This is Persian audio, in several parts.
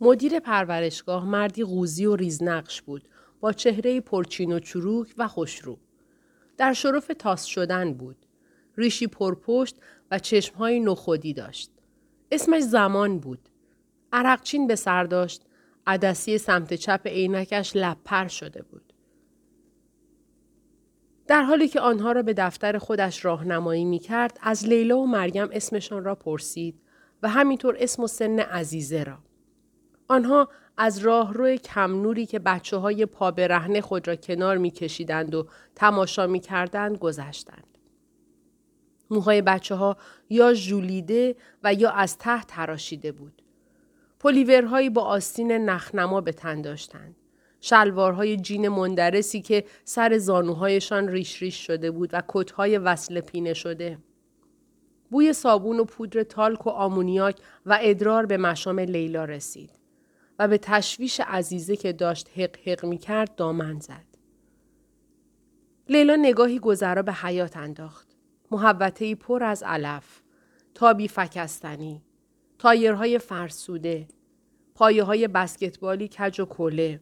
مدیر پرورشگاه مردی غوزی و ریزنقش بود با چهره پرچین و چروک و خوشرو. در شرف تاس شدن بود. ریشی پرپشت و چشمهای نخودی داشت. اسمش زمان بود. عرقچین به سر داشت. عدسی سمت چپ عینکش لپر شده بود. در حالی که آنها را به دفتر خودش راهنمایی می کرد، از لیلا و مریم اسمشان را پرسید و همینطور اسم و سن عزیزه را. آنها از راهرو کم نوری که بچه های پا خود را کنار می کشیدند و تماشا می کردند گذشتند. موهای بچه ها یا ژولیده و یا از ته تراشیده بود. پلیورهایی با آستین نخنما به تن داشتند. شلوارهای جین مندرسی که سر زانوهایشان ریش ریش شده بود و کتهای وصل پینه شده. بوی صابون و پودر تالک و آمونیاک و ادرار به مشام لیلا رسید و به تشویش عزیزه که داشت حق حق می کرد دامن زد. لیلا نگاهی گذرا به حیات انداخت. محوطه پر از علف، تابی فکستنی، تایرهای فرسوده، پایه های بسکتبالی کج و کله.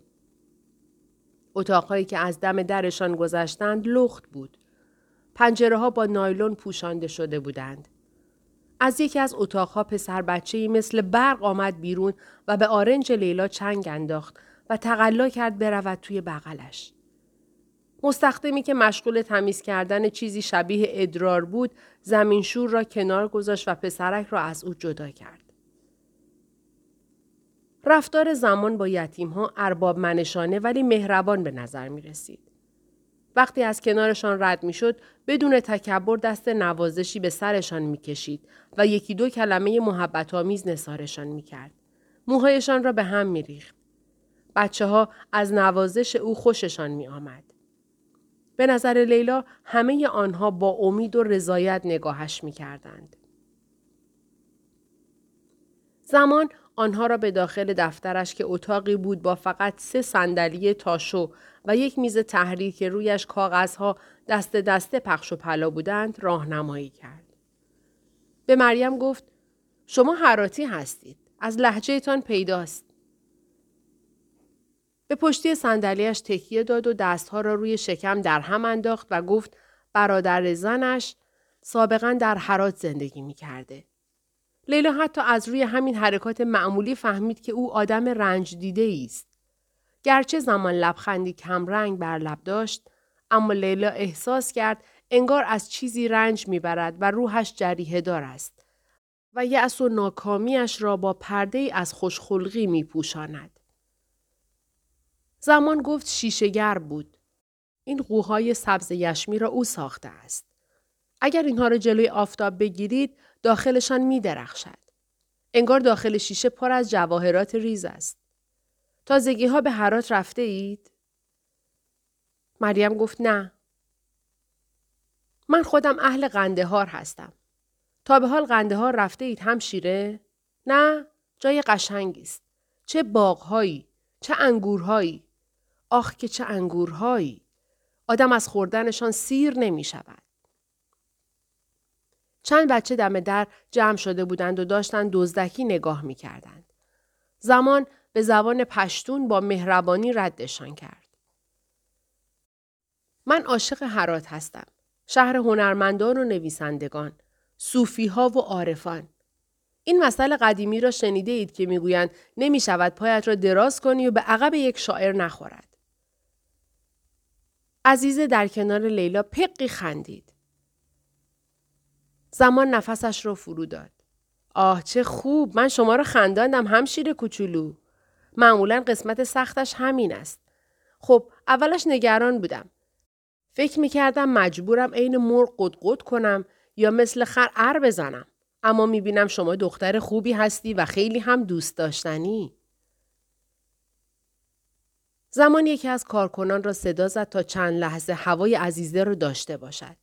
اتاقهایی که از دم درشان گذشتند لخت بود. پنجره ها با نایلون پوشانده شده بودند. از یکی از اتاقها پسر بچه مثل برق آمد بیرون و به آرنج لیلا چنگ انداخت و تقلا کرد برود توی بغلش. مستخدمی که مشغول تمیز کردن چیزی شبیه ادرار بود زمین شور را کنار گذاشت و پسرک را از او جدا کرد. رفتار زمان با یتیم ها ارباب منشانه ولی مهربان به نظر می رسید. وقتی از کنارشان رد می شد بدون تکبر دست نوازشی به سرشان می کشید و یکی دو کلمه محبت آمیز نثارشان می کرد. موهایشان را به هم می ریخت. بچه ها از نوازش او خوششان می آمد. به نظر لیلا همه آنها با امید و رضایت نگاهش می کردند. زمان آنها را به داخل دفترش که اتاقی بود با فقط سه صندلی تاشو و یک میز تحریر که رویش کاغذها دست دسته پخش و پلا بودند راهنمایی کرد. به مریم گفت شما حراتی هستید. از لحجهتان پیداست. به پشتی صندلیاش تکیه داد و دستها را روی شکم در هم انداخت و گفت برادر زنش سابقا در حرات زندگی می کرده. لیلا حتی از روی همین حرکات معمولی فهمید که او آدم رنج دیده است. گرچه زمان لبخندی کمرنگ بر لب داشت، اما لیلا احساس کرد انگار از چیزی رنج می‌برد و روحش جریه دار است و یأس و ناکامیش را با پرده ای از خوشخلقی می پوشاند. زمان گفت شیشهگر بود. این قوهای سبز یشمی را او ساخته است. اگر اینها را جلوی آفتاب بگیرید داخلشان می درخشد. انگار داخل شیشه پر از جواهرات ریز است. تازگی ها به هرات رفته اید؟ مریم گفت نه. من خودم اهل قندهار هستم. تا به حال قندهار رفته اید همشیره؟ نه، جای قشنگی است. چه باغهایی، چه انگورهایی. آخ که چه انگورهایی. آدم از خوردنشان سیر نمی شود. چند بچه دم در جمع شده بودند و داشتند دزدکی نگاه می کردند. زمان به زبان پشتون با مهربانی ردشان کرد. من عاشق هرات هستم. شهر هنرمندان و نویسندگان. صوفی ها و عارفان. این مسئله قدیمی را شنیده اید که می‌گویند نمی شود پایت را دراز کنی و به عقب یک شاعر نخورد. عزیزه در کنار لیلا پقی خندید. زمان نفسش را فرو داد. آه چه خوب من شما را خنداندم همشیر کوچولو. معمولا قسمت سختش همین است. خب اولش نگران بودم. فکر می‌کردم مجبورم عین مرغ قدقد کنم یا مثل خر ار بزنم. اما می‌بینم شما دختر خوبی هستی و خیلی هم دوست داشتنی. زمان یکی از کارکنان را صدا زد تا چند لحظه هوای عزیزه را داشته باشد.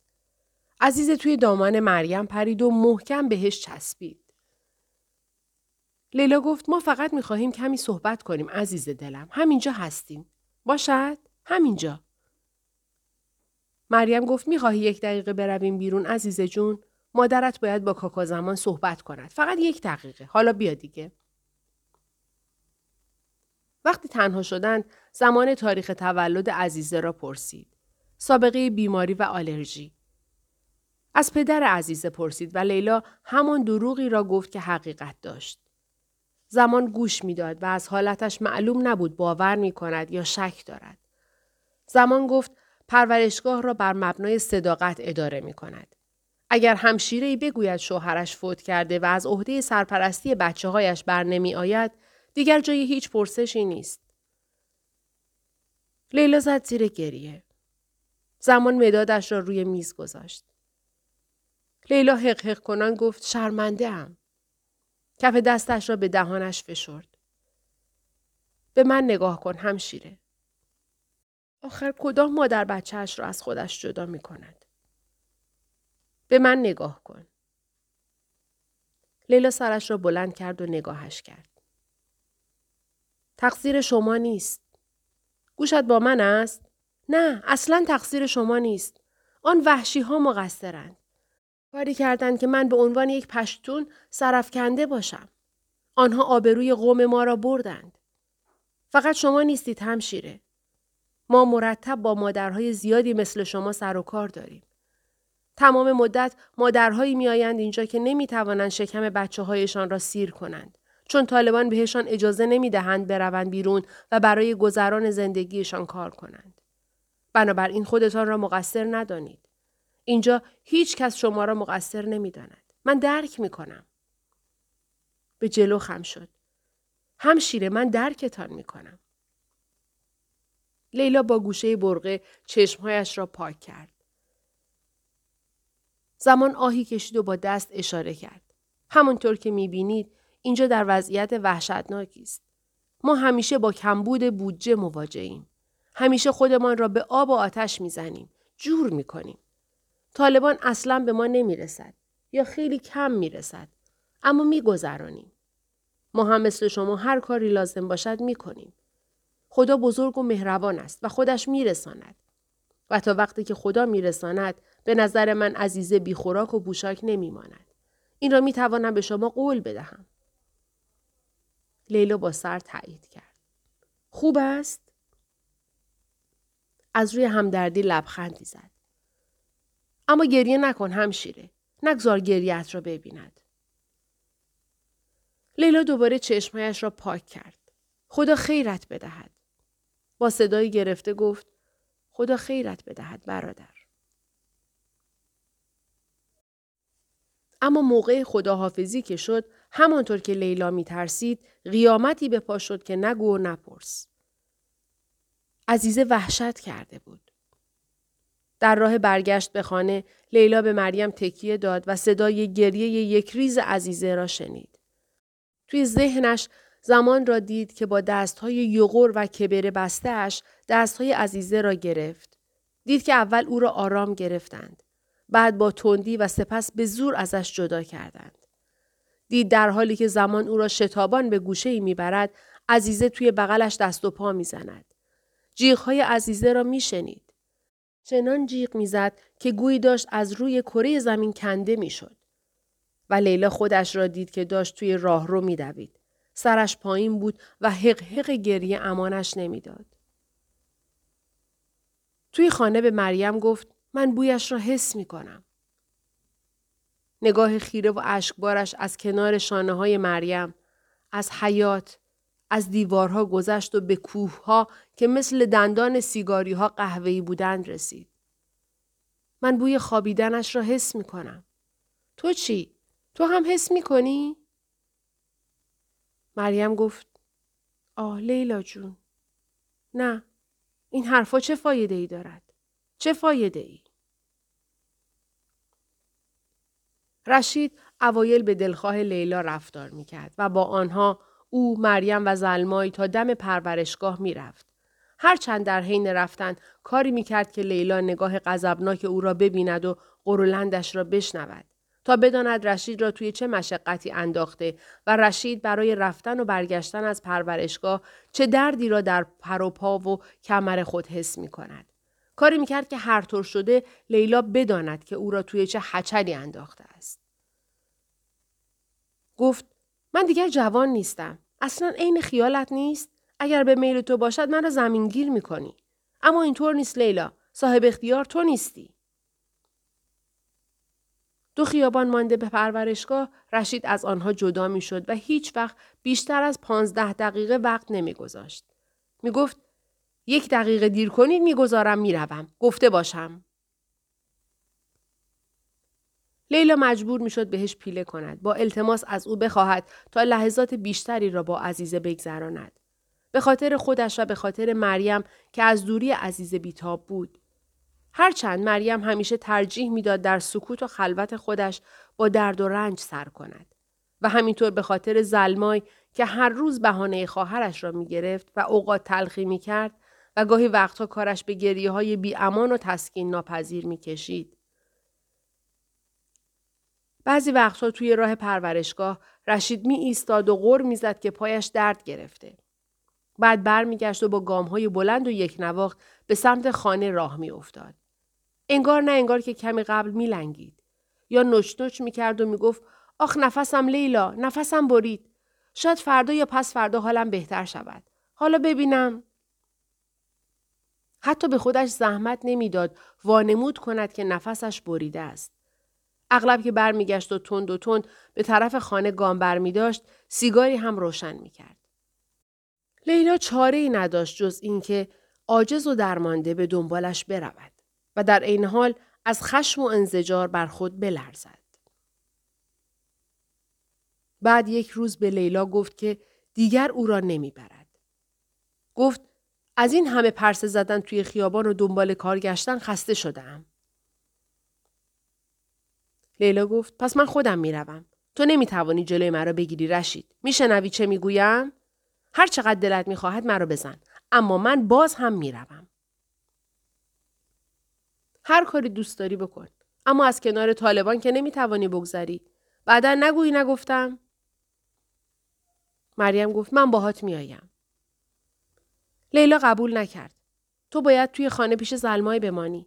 عزیزه توی دامان مریم پرید و محکم بهش چسبید. لیلا گفت ما فقط می‌خواهیم کمی صحبت کنیم عزیز دلم. همینجا هستیم. باشد؟ همینجا. مریم گفت می‌خواهی یک دقیقه برویم بیرون عزیز جون؟ مادرت باید با کاکا زمان صحبت کند. فقط یک دقیقه. حالا بیا دیگه. وقتی تنها شدند زمان تاریخ تولد عزیزه را پرسید. سابقه بیماری و آلرژی. از پدر عزیزه پرسید و لیلا همان دروغی را گفت که حقیقت داشت. زمان گوش می‌داد و از حالتش معلوم نبود باور می کند یا شک دارد. زمان گفت پرورشگاه را بر مبنای صداقت اداره می کند. اگر همشیره بگوید شوهرش فوت کرده و از عهده سرپرستی بچه هایش بر نمی آید، دیگر جای هیچ پرسشی نیست. لیلا زد زیر گریه. زمان مدادش را روی میز گذاشت. لیلا حق حق کنان گفت شرمنده ام. کف دستش را به دهانش فشرد. به من نگاه کن همشیره. آخر کدام مادر بچهش را از خودش جدا می کند؟ به من نگاه کن. لیلا سرش را بلند کرد و نگاهش کرد. تقصیر شما نیست. گوشت با من است؟ نه اصلا تقصیر شما نیست. آن وحشی ها مقصرند. کاری کردند که من به عنوان یک پشتون سرفکنده باشم. آنها آبروی قوم ما را بردند. فقط شما نیستید همشیره. ما مرتب با مادرهای زیادی مثل شما سر و کار داریم. تمام مدت مادرهایی میآیند اینجا که نمی‌توانند شکم بچه هایشان را سیر کنند. چون طالبان بهشان اجازه نمی دهند بروند بیرون و برای گذران زندگیشان کار کنند. بنابراین خودتان را مقصر ندانید. اینجا هیچ کس شما را مقصر نمی داند. من درک می کنم. به جلو خم شد. همشیره من درکتان می کنم. لیلا با گوشه برقه چشمهایش را پاک کرد. زمان آهی کشید و با دست اشاره کرد. همونطور که می بینید اینجا در وضعیت وحشتناکی است. ما همیشه با کمبود بودجه مواجهیم. همیشه خودمان را به آب و آتش می‌زنیم. جور می‌کنیم. طالبان اصلا به ما نمی‌رسد یا خیلی کم می‌رسد. اما میگذرانیم. ما هم مثل شما هر کاری لازم باشد می‌کنیم. خدا بزرگ و مهربان است و خودش میرساند. و تا وقتی که خدا میرساند به نظر من عزیزه بیخوراک و بوشاک نمیماند. این را می توانم به شما قول بدهم. لیلا با سر تایید کرد. خوب است؟ از روی همدردی لبخندی زد. اما گریه نکن همشیره. نگذار گریت را ببیند. لیلا دوباره چشمهایش را پاک کرد. خدا خیرت بدهد. با صدایی گرفته گفت خدا خیرت بدهد برادر. اما موقع خداحافظی که شد همانطور که لیلا می ترسید قیامتی به پا شد که نگو و نپرس. عزیزه وحشت کرده بود. در راه برگشت به خانه لیلا به مریم تکیه داد و صدای گریه یک ریز عزیزه را شنید. توی ذهنش زمان را دید که با دستهای یغور و کبر بستهش دستهای عزیزه را گرفت. دید که اول او را آرام گرفتند. بعد با تندی و سپس به زور ازش جدا کردند. دید در حالی که زمان او را شتابان به گوشه ای می‌برد عزیزه توی بغلش دست و پا می‌زند. های عزیزه را میشنید. چنان جیغ می‌زد که گویی داشت از روی کره زمین کنده می‌شد. و لیلا خودش را دید که داشت توی راه رو میدوید. سرش پایین بود و حق حق گریه امانش نمی‌داد. توی خانه به مریم گفت من بویش را حس می کنم. نگاه خیره و اشکبارش از کنار شانه های مریم، از حیات، از دیوارها گذشت و به کوهها که مثل دندان سیگاری ها قهوه‌ای بودند رسید. من بوی خوابیدنش را حس می کنم. تو چی؟ تو هم حس می کنی؟ مریم گفت آه لیلا جون. نه. این حرفا چه فایده ای دارد؟ چه فایده ای؟ رشید اوایل به دلخواه لیلا رفتار می‌کرد و با آنها او مریم و زلمای تا دم پرورشگاه می‌رفت. هرچند در حین رفتن کاری می‌کرد که لیلا نگاه غضبناک او را ببیند و قرولندش را بشنود تا بداند رشید را توی چه مشقتی انداخته و رشید برای رفتن و برگشتن از پرورشگاه چه دردی را در پر و پا و کمر خود حس می کند. کاری می‌کرد که هر طور شده لیلا بداند که او را توی چه حچلی انداخته است. گفت من دیگر جوان نیستم. اصلا عین خیالت نیست؟ اگر به میل تو باشد من را زمینگیر می‌کنی اما اینطور نیست لیلا صاحب اختیار تو نیستی دو خیابان مانده به پرورشگاه رشید از آنها جدا می‌شد و هیچ وقت بیشتر از پانزده دقیقه وقت نمیگذاشت. می‌گفت یک دقیقه دیر کنید می‌گذارم می‌روم. گفته باشم. لیلا مجبور می‌شد بهش پیله کند. با التماس از او بخواهد تا لحظات بیشتری را با عزیزه بگذراند. به خاطر خودش و به خاطر مریم که از دوری عزیزه بیتاب بود. هرچند مریم همیشه ترجیح می‌داد در سکوت و خلوت خودش با درد و رنج سر کند و همینطور به خاطر زلمای که هر روز بهانه خواهرش را می گرفت و اوقات تلخی می کرد و گاهی وقتها کارش به گریه های بی امان و تسکین ناپذیر می کشید. بعضی وقتها توی راه پرورشگاه رشید می ایستاد و غور می‌زد که پایش درد گرفته. بعد برمیگشت و با گام های بلند و یک نواخت به سمت خانه راه می افتاد. انگار نه انگار که کمی قبل میلنگید. یا نوچ نوچ می‌کرد و می‌گفت آخ نفسم لیلا نفسم برید. شاید فردا یا پس فردا حالم بهتر شود. حالا ببینم. حتی به خودش زحمت نمی‌داد وانمود کند که نفسش بریده است. اغلب که برمیگشت و تند و تند به طرف خانه گام برمی داشت سیگاری هم روشن می‌کرد. لیلا چاره ای نداشت جز اینکه عاجز و درمانده به دنبالش برود و در عین حال از خشم و انزجار بر خود بلرزد. بعد یک روز به لیلا گفت که دیگر او را نمی‌برد. گفت از این همه پرسه زدن توی خیابان و دنبال کار گشتن خسته شدم. لیلا گفت پس من خودم می‌روم. تو نمی‌توانی جلوی مرا بگیری رشید. میشنوی چه می‌گویم؟ هر چقدر دلت می‌خواهد مرا بزن. اما من باز هم می‌روم. هر کاری دوست داری بکن. اما از کنار طالبان که نمی‌توانی بگذری. بعدا نگویی نگفتم؟ مریم گفت من باهات میآیم. لیلا قبول نکرد. تو باید توی خانه پیش زلمای بمانی.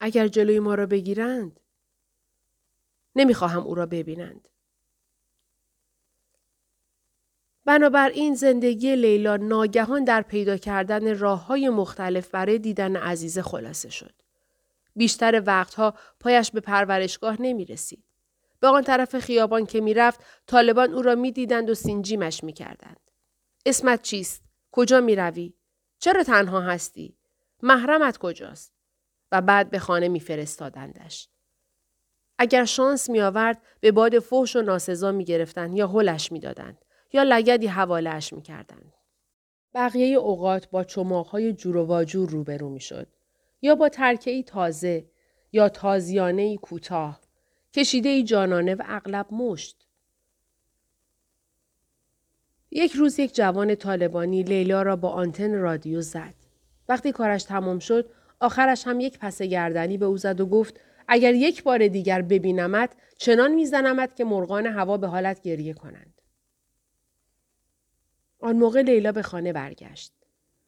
اگر جلوی ما را بگیرند. نمی‌خواهم او را ببینند. بنابراین زندگی لیلا ناگهان در پیدا کردن راه های مختلف برای دیدن عزیزه خلاصه شد. بیشتر وقتها پایش به پرورشگاه نمی رسید. به آن طرف خیابان که می‌رفت طالبان او را می‌دیدند و سینجیمش می‌کردند. اسمت چیست؟ کجا می روی؟ چرا تنها هستی؟ محرمت کجاست؟ و بعد به خانه میفرستادندش. اگر شانس می آورد به باد فحش و ناسزا می گرفتند یا هلش می دادند یا لگدی حوالهش می کردند. بقیه اوقات با چماقهای جور و واجور روبرو می شد. یا با ترکه تازه یا تازیانه کوتاه کشیده ای جانانه و اغلب مشت. یک روز یک جوان طالبانی لیلا را با آنتن رادیو زد. وقتی کارش تمام شد آخرش هم یک پس گردنی به او زد و گفت اگر یک بار دیگر ببینمت چنان میزنمت که مرغان هوا به حالت گریه کنند. آن موقع لیلا به خانه برگشت.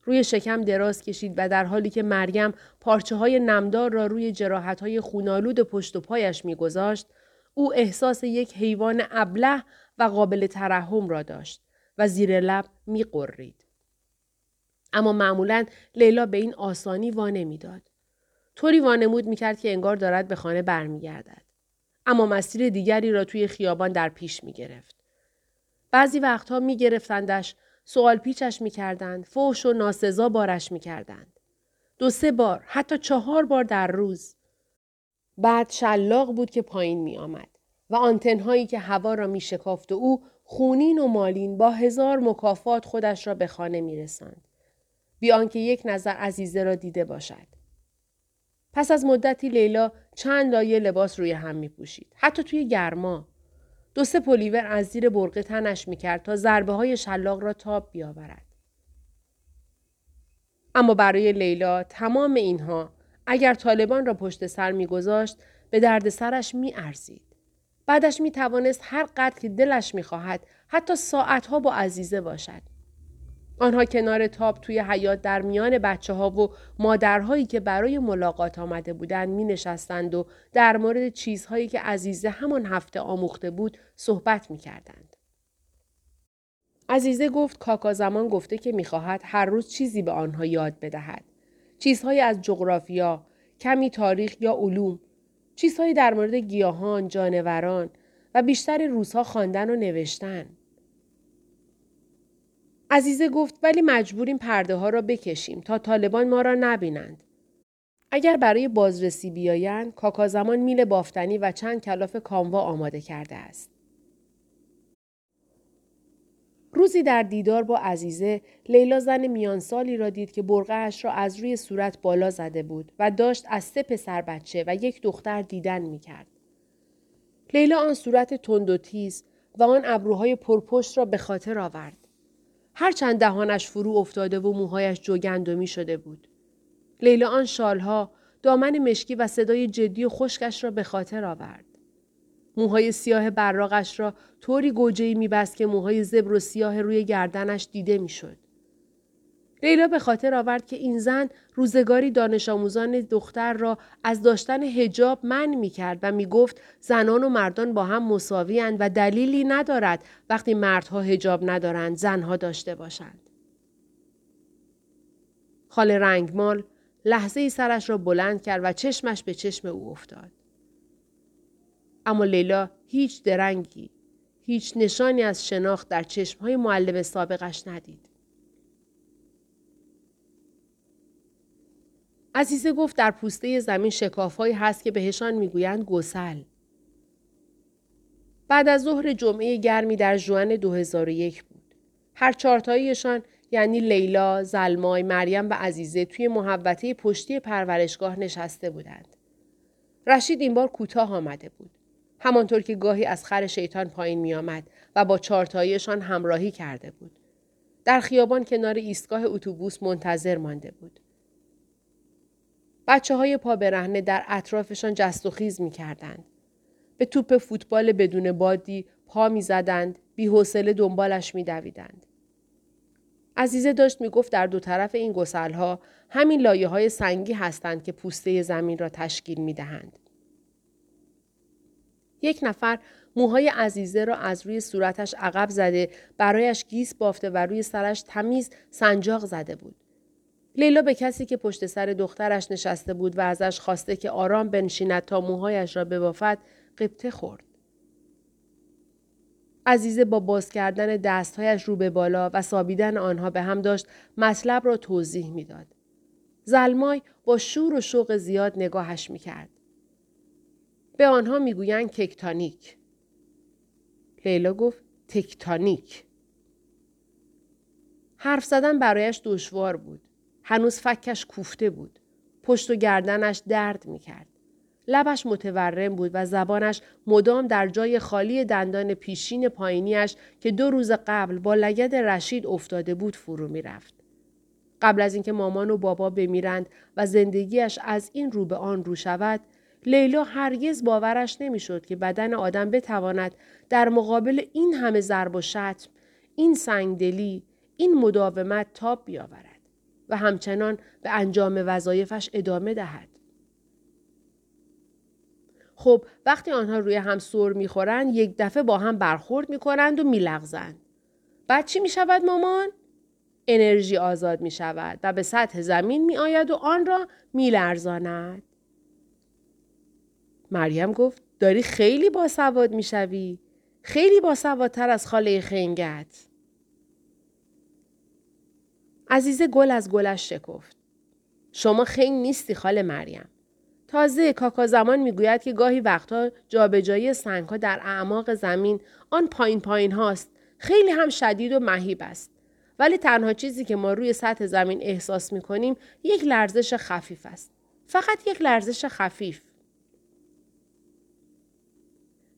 روی شکم دراز کشید و در حالی که مریم پارچه های نمدار را روی جراحت های خونالود پشت و پایش میگذاشت او احساس یک حیوان ابله و قابل ترحم را داشت و زیر لب میقرید. اما معمولا لیلا به این آسانی وانه می‌داد. طوری وانمود می‌کرد که انگار دارد به خانه برمیگردد. اما مسیر دیگری را توی خیابان در پیش می‌گرفت. بعضی وقتها میگرفتندش سوال پیچش می‌کردند، فوش و ناسزا بارش می‌کردند. دو سه بار، حتی چهار بار در روز. بعد شلاق بود که پایین می آمد و آنتنهایی که هوا را می شکافت و او خونین و مالین با هزار مکافات خودش را به خانه می رسند. بی آنکه یک نظر عزیزه را دیده باشد. پس از مدتی لیلا چند لایه لباس روی هم می پوشید. حتی توی گرما. دو سه پلیور از زیر برقه تنش می‌کرد تا ضربه های شلاق را تاب بیاورد. اما برای لیلا تمام اینها اگر طالبان را پشت سر میگذاشت به درد سرش میارزید. بعدش می توانست هر قدر که دلش می‌خواهد حتی ساعتها با عزیزه باشد. آنها کنار تاب توی حیات در میان بچه ها و مادرهایی که برای ملاقات آمده بودند می نشستند و در مورد چیزهایی که عزیزه همان هفته آموخته بود صحبت می کردند. عزیزه گفت کاکا زمان گفته که می‌خواهد هر روز چیزی به آنها یاد بدهد. چیزهایی از جغرافیا، کمی تاریخ یا علوم، چیزهایی در مورد گیاهان، جانوران و بیشتر روزها خواندن و نوشتن. عزیزه گفت ولی مجبوریم پرده ها را بکشیم تا طالبان ما را نبینند. اگر برای بازرسی بیایند کاکا زمان میل بافتنی و چند کلاف کاموا آماده کرده است. روزی در دیدار با عزیزه لیلا زن میانسالی را دید که برقهش را از روی صورت بالا زده بود و داشت از سه پسر بچه و یک دختر دیدن می کرد. لیلا آن صورت تند و تیز و آن ابروهای پرپشت را به خاطر آورد. هرچند دهانش فرو افتاده و موهایش جوگندمی شده بود. لیلا آن شالها، دامن مشکی و صدای جدی و خشکش را به خاطر آورد. موهای سیاه براغش را طوری گوجهی میبست که موهای زبر و سیاه روی گردنش دیده می‌شد. لیلا به خاطر آورد که این زن روزگاری دانش آموزان دختر را از داشتن هجاب من می کرد و می گفت زنان و مردان با هم مساوی و دلیلی ندارد وقتی مردها هجاب ندارند زنها داشته باشند. خال رنگمال لحظه ای سرش را بلند کرد و چشمش به چشم او افتاد. اما لیلا هیچ درنگی، هیچ نشانی از شناخت در چشمهای معلم سابقش ندید. عزیزه گفت در پوسته زمین شکافهایی هست که بهشان می‌گویند گسل. بعد از ظهر جمعه گرمی در جوان 2001 بود. هر چارتاییشان یعنی لیلا، زلمای، مریم و عزیزه توی محوطه پشتی پرورشگاه نشسته بودند. رشید این بار کوتاه آمده بود. همانطور که گاهی از خر شیطان پایین می آمد و با چارتاییشان همراهی کرده بود. در خیابان کنار ایستگاه اتوبوس منتظر مانده بود. بچه های پا برهنه در اطرافشان جست و خیز می کردند. به توپ فوتبال بدون بادی پا می زدند، بی حوصله دنبالش می دویدند. عزیزه داشت می گفت در دو طرف این گسلها همین لایه های سنگی هستند که پوسته زمین را تشکیل می دهند. یک نفر موهای عزیزه را از روی صورتش عقب زده برایش گیس بافته و روی سرش تمیز سنجاق زده بود. لیلا به کسی که پشت سر دخترش نشسته بود و ازش خواسته که آرام بنشیند تا موهایش را ببافد قبطه خورد. عزیزه با باز کردن دستهایش رو به بالا و سابیدن آنها به هم داشت مطلب را توضیح می‌داد. زلمای با شور و شوق زیاد نگاهش می‌کرد. به آنها می‌گویند تکتانیک. لیلا گفت تکتانیک. حرف زدن برایش دشوار بود. هنوز فکش کوفته بود. پشت و گردنش درد می کرد. لبش متورم بود و زبانش مدام در جای خالی دندان پیشین پایینیش که دو روز قبل با لگد رشید افتاده بود فرو می رفت. قبل از اینکه مامان و بابا بمیرند و زندگیش از این رو به آن رو شود، لیلا هرگز باورش نمی‌شد که بدن آدم بتواند در مقابل این همه ضرب و شتم، این سنگدلی، این مداومت تاب بیاورد. و همچنان به انجام وظایفش ادامه دهد. خب وقتی آنها روی هم سر می‌خورند یک دفعه با هم برخورد می‌کنند و میلغزند. بعد چی می‌شود مامان؟ انرژی آزاد می شود و به سطح زمین می آید و آن را می لرزاند. مریم گفت داری خیلی باسواد می شوی. خیلی باسوادتر از خاله خنگت. عزیزه گل از گلش شکفت. شما خنگ نیستی خاله مریم. تازه کاکا زمان می‌گوید که گاهی وقتها جابجایی سنگها در اعماق زمین آن پایین پایین هاست خیلی هم شدید و مهیب است. ولی تنها چیزی که ما روی سطح زمین احساس می کنیم یک لرزش خفیف است. فقط یک لرزش خفیف.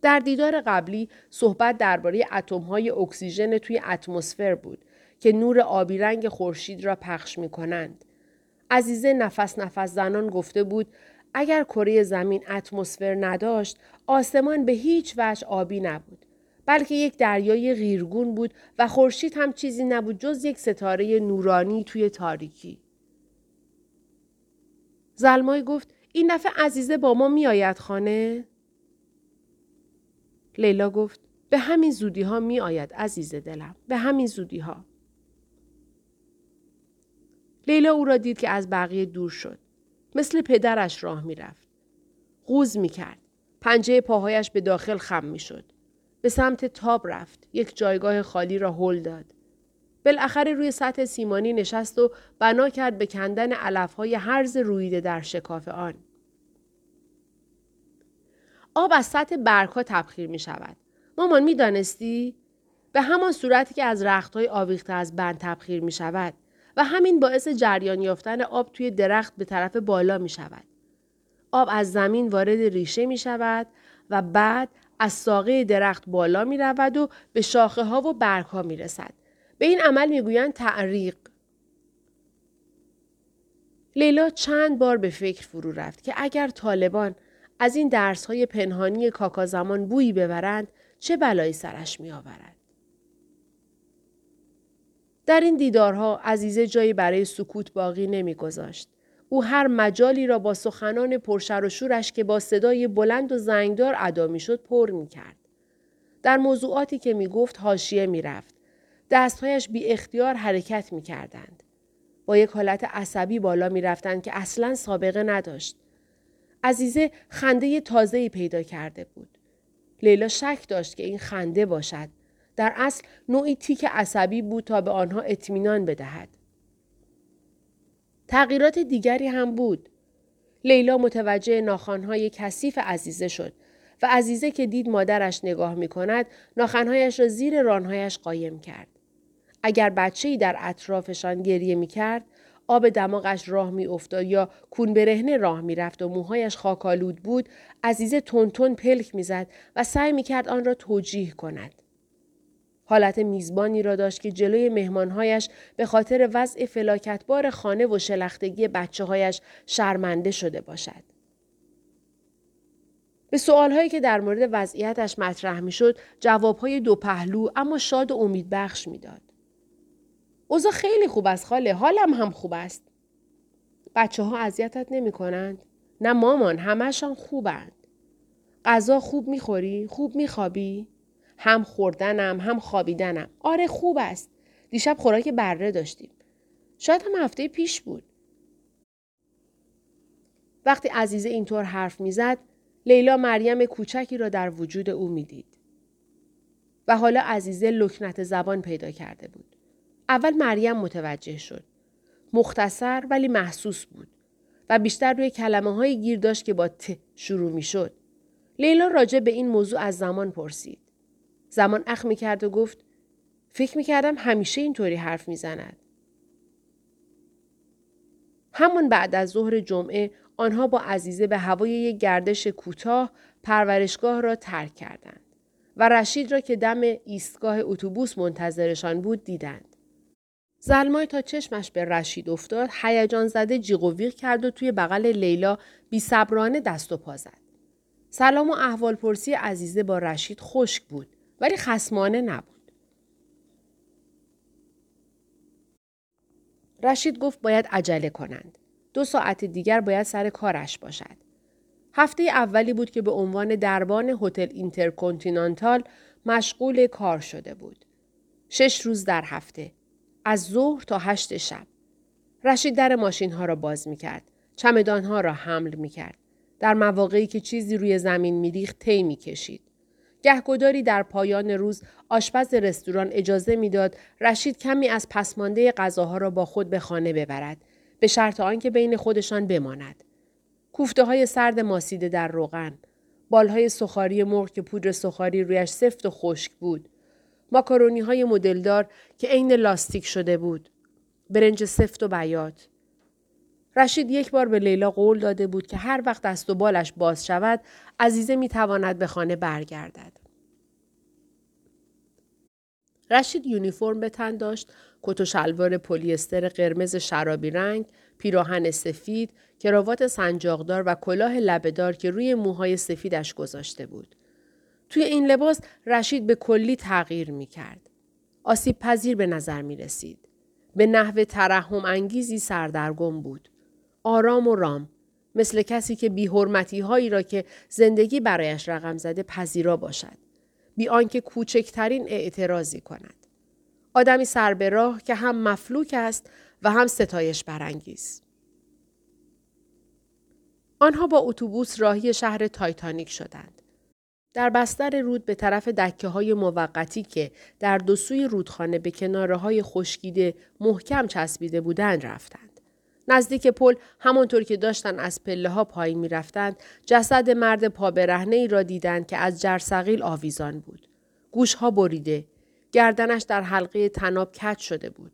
در دیدار قبلی صحبت درباره های اکسیژن توی اتمسفر بود که نور آبی رنگ خورشید را پخش می کنند. عزیزه نفس نفس زنان گفته بود اگر کره زمین اتمسفر نداشت آسمان به هیچ وجه آبی نبود بلکه یک دریای غیرگون بود و خورشید هم چیزی نبود جز یک ستاره نورانی توی تاریکی. زلمای گفت این دفعه عزیزه با ما میآید خانه؟ لیلا گفت به همین زودی ها می آید عزیز دلم. به همین زودی ها. لیلا او را دید که از بقیه دور شد. مثل پدرش راه می رفت. قوز می کرد. پنجه پاهایش به داخل خم می شد. به سمت تاب رفت. یک جایگاه خالی را هل داد. بالاخره روی سطح سیمانی نشست و بنا کرد به کندن علفهای هرز رویده در شکاف آن. آب از سطح برگها تبخیر می شود. مامان می دانستی؟ به همان صورتی که از رختهای آویخته از بند تبخیر می شود و همین باعث جریان یافتن آب توی درخت به طرف بالا می شود. آب از زمین وارد ریشه می شود و بعد از ساقه درخت بالا می رود و به شاخه ها و برگ ها می رسد. به این عمل می گویند تعریق. لیلا چند بار به فکر فرو رفت که اگر طالبان از این درس های پنهانی کاکا زمان بویی ببرند چه بلایی سرش می آورد. در این دیدارها عزیزه جایی برای سکوت باقی نمیگذاشت. او هر مجالی را با سخنان پرشر و شورش که با صدای بلند و زنگدار ادا می‌شد پر می کرد. در موضوعاتی که می گفت حاشیه می رفت. دستهایش بی اختیار حرکت می کردند. با یک حالت عصبی بالا می رفتند که اصلا سابقه نداشت. عزیزه خنده تازه‌ای پیدا کرده بود. لیلا شک داشت که این خنده باشد. در اصل نوعی تیک عصبی بود تا به آنها اطمینان بدهد. تغییرات دیگری هم بود. لیلا متوجه ناخانهای کثیف عزیزه شد و عزیزه که دید مادرش نگاه می کند ناخنهایش را زیر رانهایش قایم کرد. اگر بچه‌ای در اطرافشان گریه می کرد آب دماغش راه می افتاد یا کون برهنه راه می رفت و موهایش خاکالود بود عزیزه تون پلک می‌زد و سعی می کرد آن را توجیه کند. حالت میزبانی را داشت که جلوی مهمانهایش به خاطر وضع فلاکتبار خانه و شلختگی بچه هایش شرمنده شده باشد. به سوالهایی که در مورد وضعیتش مطرح می شد جوابهای دو پهلو اما شاد و امیدبخش می‌داد. اوضاع خیلی خوب است خاله حالم هم خوب است. بچه ها اذیتت نمی کنند؟ نه مامان همهشان خوبند. غذا خوب می‌خوری؟ خوب میخوابی؟ هم خوردنم هم خوابیدنم. آره خوب است. دیشب خوراک بره داشتیم. شاید هم هفته پیش بود. وقتی عزیزه اینطور حرف می‌زد لیلا مریم کوچکی را در وجود او می‌دید. و حالا عزیزه لکنت زبان پیدا کرده بود. اول مریم متوجه شد. مختصر ولی محسوس بود و بیشتر روی کلمه های گیر داشت که با ت شروع می شد. لیلا راجع به این موضوع از زمان پرسید. زمان اخ می کرد و گفت فکر می کردم همیشه اینطوری حرف می زند. همون بعد از ظهر جمعه آنها با عزیزه به هوای یک گردش کوتاه پرورشگاه را ترک کردند و رشید را که دم ایستگاه اتوبوس منتظرشان بود دیدند. زلمای تا چشمش به رشید افتاد هیجان زده جیغ و ویغ کرد و توی بغل لیلا بی صبرانه دست و پا زد. سلام و احوال پرسی عزیزه با رشید خشک بود ولی خسمانه نبود. رشید گفت باید عجله کنند. دو ساعت دیگر باید سر کارش باشد. هفته اولی بود که به عنوان دربان هتل اینترکنتینانتال مشغول کار شده بود. شش روز در هفته. از ظهر تا هشت شب. رشید در ماشین ها را باز می کرد. چمدان ها را حمل می کرد. در مواقعی که چیزی روی زمین میریخت طی می کشید. گهگداری در پایان روز آشپز رستوران اجازه می‌داد رشید کمی از پسمانده غذاها را با خود به خانه ببرد به شرط آنکه بین خودشان بماند. کوفته های سرد ماسیده در روغن، بالهای سخاری مرغ که پودر سخاری رویش سفت و خشک بود، ماکارونی های مدلدار که عین لاستیک شده بود. برنج سفت و بیات. رشید یک بار به لیلا قول داده بود که هر وقت دست و بالش باز شود عزیزه می تواند به خانه برگردد. رشید یونیفرم به تن داشت، کت و شلوار پلیستر قرمز شرابی رنگ، پیراهن سفید، کراوات سنجاقدار و کلاه لبهدار که روی موهای سفیدش گذاشته بود. توی این لباس رشید به کلی تغییر می کرد. آسیب پذیر به نظر می رسید. به نحو ترحم انگیزی سردرگم بود. آرام و رام. مثل کسی که بیحرمتی هایی را که زندگی برایش رقم زده پذیرا باشد. بی آنکه کوچکترین اعتراضی کند. آدمی سر به راه که هم مفلوک است و هم ستایش برانگیز. آنها با اتوبوس راهی شهر تایتانیک شدند. در بستر رود به طرف دکه های موقتی که در دو سوی رودخانه به کناره های خشکیده محکم چسبیده بودند رفتند. نزدیک پل همانطور که داشتن از پله ها پایین می رفتند جسد مرد پا ای را دیدند که از جرسقیل آویزان بود. گوش ها بریده. گردنش در حلقه تناب کج شده بود.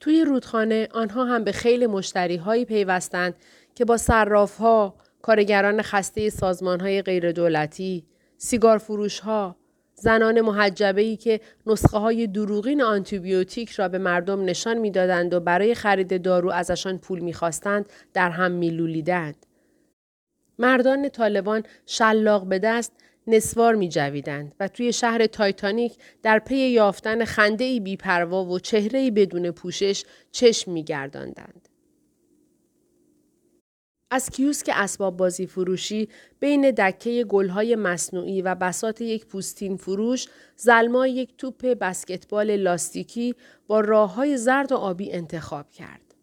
توی رودخانه آنها هم به خیلی مشتری هایی پیوستند که با صراف ها، کارگران خسته سازمان های غیر دولتی، سیگار فروش ها، زنان محجبه ای که نسخه های دروغین آنتیبیوتیک را به مردم نشان می‌دادند و برای خرید دارو ازشان پول می‌خواستند در هم میلولیدند. مردان طالبان شلاق به دست نسوار می جویدند و توی شهر تایتانیک در پی یافتن خنده ای بیپروا و چهره ای بدون پوشش چشم می گرداندند. از کیوسک اسباب بازی فروشی بین دکه گلهای مصنوعی و بساط یک پوستین فروش زلمای یک توپ بسکتبال لاستیکی با راه های زرد و آبی انتخاب کرد.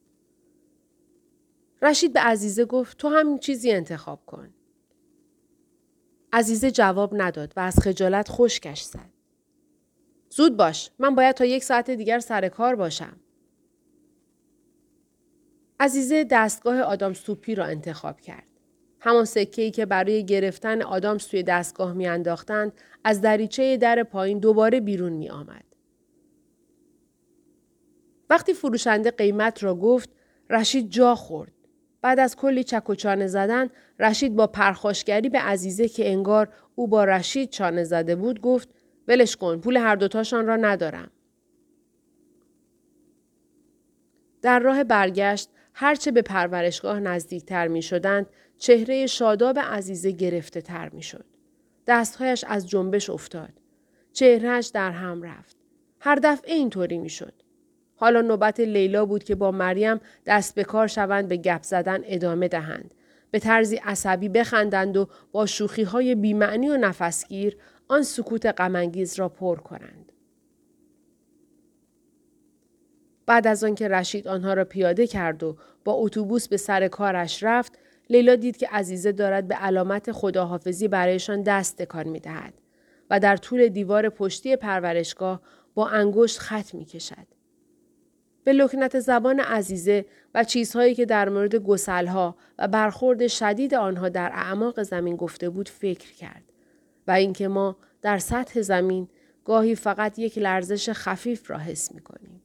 رشید به عزیزه گفت تو همین چیزی انتخاب کن. عزیزه جواب نداد و از خجالت خشکش زد. زود باش من باید تا یک ساعت دیگر سر کار باشم. عزیزه دستگاه آدام سوپی را انتخاب کرد. همان سکه ای که برای گرفتن آدامس توی دستگاه میانداختند از دریچه در پایین دوباره بیرون می آمد. وقتی فروشنده قیمت را گفت رشید جا خورد. بعد از کلی چک و چانه زدن رشید با پرخاشگری به عزیزه که انگار او با رشید چانه زده بود گفت ولش کن پول هر دوتاشان را ندارم. در راه برگشت هرچه به پرورشگاه نزدیکتر می شدند چهره شاداب عزیزه گرفته تر می شد. دستهایش از جنبش افتاد. چهرهش در هم رفت. هر دفعه اینطوری می شد. حالا نوبت لیلا بود که با مریم دست به کار شوند به گپ زدن ادامه دهند. به طرزی عصبی بخندند و با شوخی های بیمعنی و نفسگیر آن سکوت غمانگیز را پر کنند. بعد از آنکه رشید آنها را پیاده کرد و با اتوبوس به سر کارش رفت، لیلا دید که عزیزه دارد به علامت خداحافظی برایشان دست تکان می دهد و در طول دیوار پشتی پرورشگاه با انگشت خط می کشد. به لکنت زبان عزیزه و چیزهایی که در مورد گسلها و برخورد شدید آنها در اعماق زمین گفته بود فکر کرد و اینکه ما در سطح زمین گاهی فقط یک لرزش خفیف را حس می کنیم.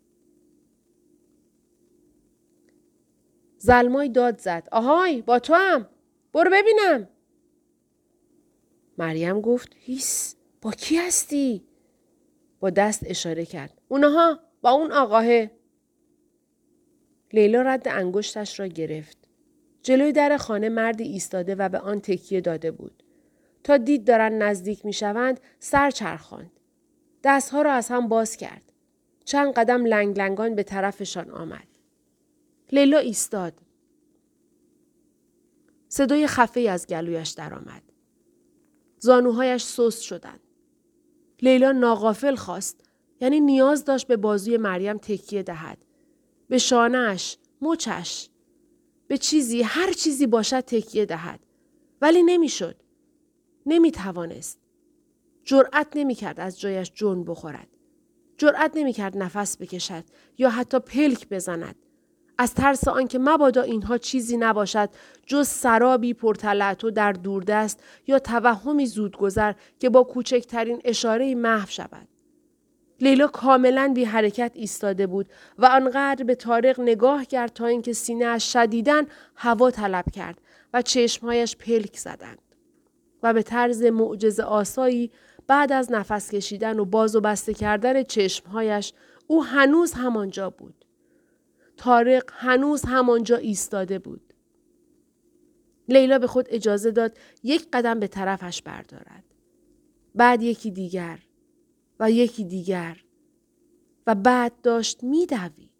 زلمای داد زد. آهای با تو هم. برو ببینم. مریم گفت هیس با کی هستی؟ با دست اشاره کرد. اونها با اون آقاه. لیلا رد انگشتش را گرفت. جلوی در خانه مردی ایستاده و به آن تکیه داده بود. تا دید دارن نزدیک می شوند سر چرخاند. دستها را از هم باز کرد. چند قدم لنگ لنگان به طرفشان آمد. لیلا ایستاد. صدای خفه از گلویش درآمد. زانوهایش سست شدند. لیلا ناغافل خواست. یعنی نیاز داشت به بازوی مریم تکیه دهد. به شانهش، مچش. به چیزی، هر چیزی باشد تکیه دهد. ولی نمی‌شد. نمی توانست. جرأت نمی کرد از جایش جون بخورد. جرأت نمی کرد نفس بکشد یا حتی پلک بزند. از ترس آنکه مبادا اینها چیزی نباشد جز سرابی پرتلعتو در دوردست یا توهمی زودگذر که با کوچکترین اشاره محو شود. لیلا کاملا بی حرکت ایستاده بود و آنقدر به تارق نگاه کرد تا اینکه سینه اش شدیدن هوا طلب کرد و چشمهایش پلک زدند. و به طرز معجز آسایی بعد از نفس کشیدن و باز و بسته کردن چشمهایش او هنوز همانجا بود. تارق هنوز همانجا ایستاده بود. لیلا به خود اجازه داد یک قدم به طرفش بردارد. بعد یکی دیگر و یکی دیگر و بعد داشت میدوید.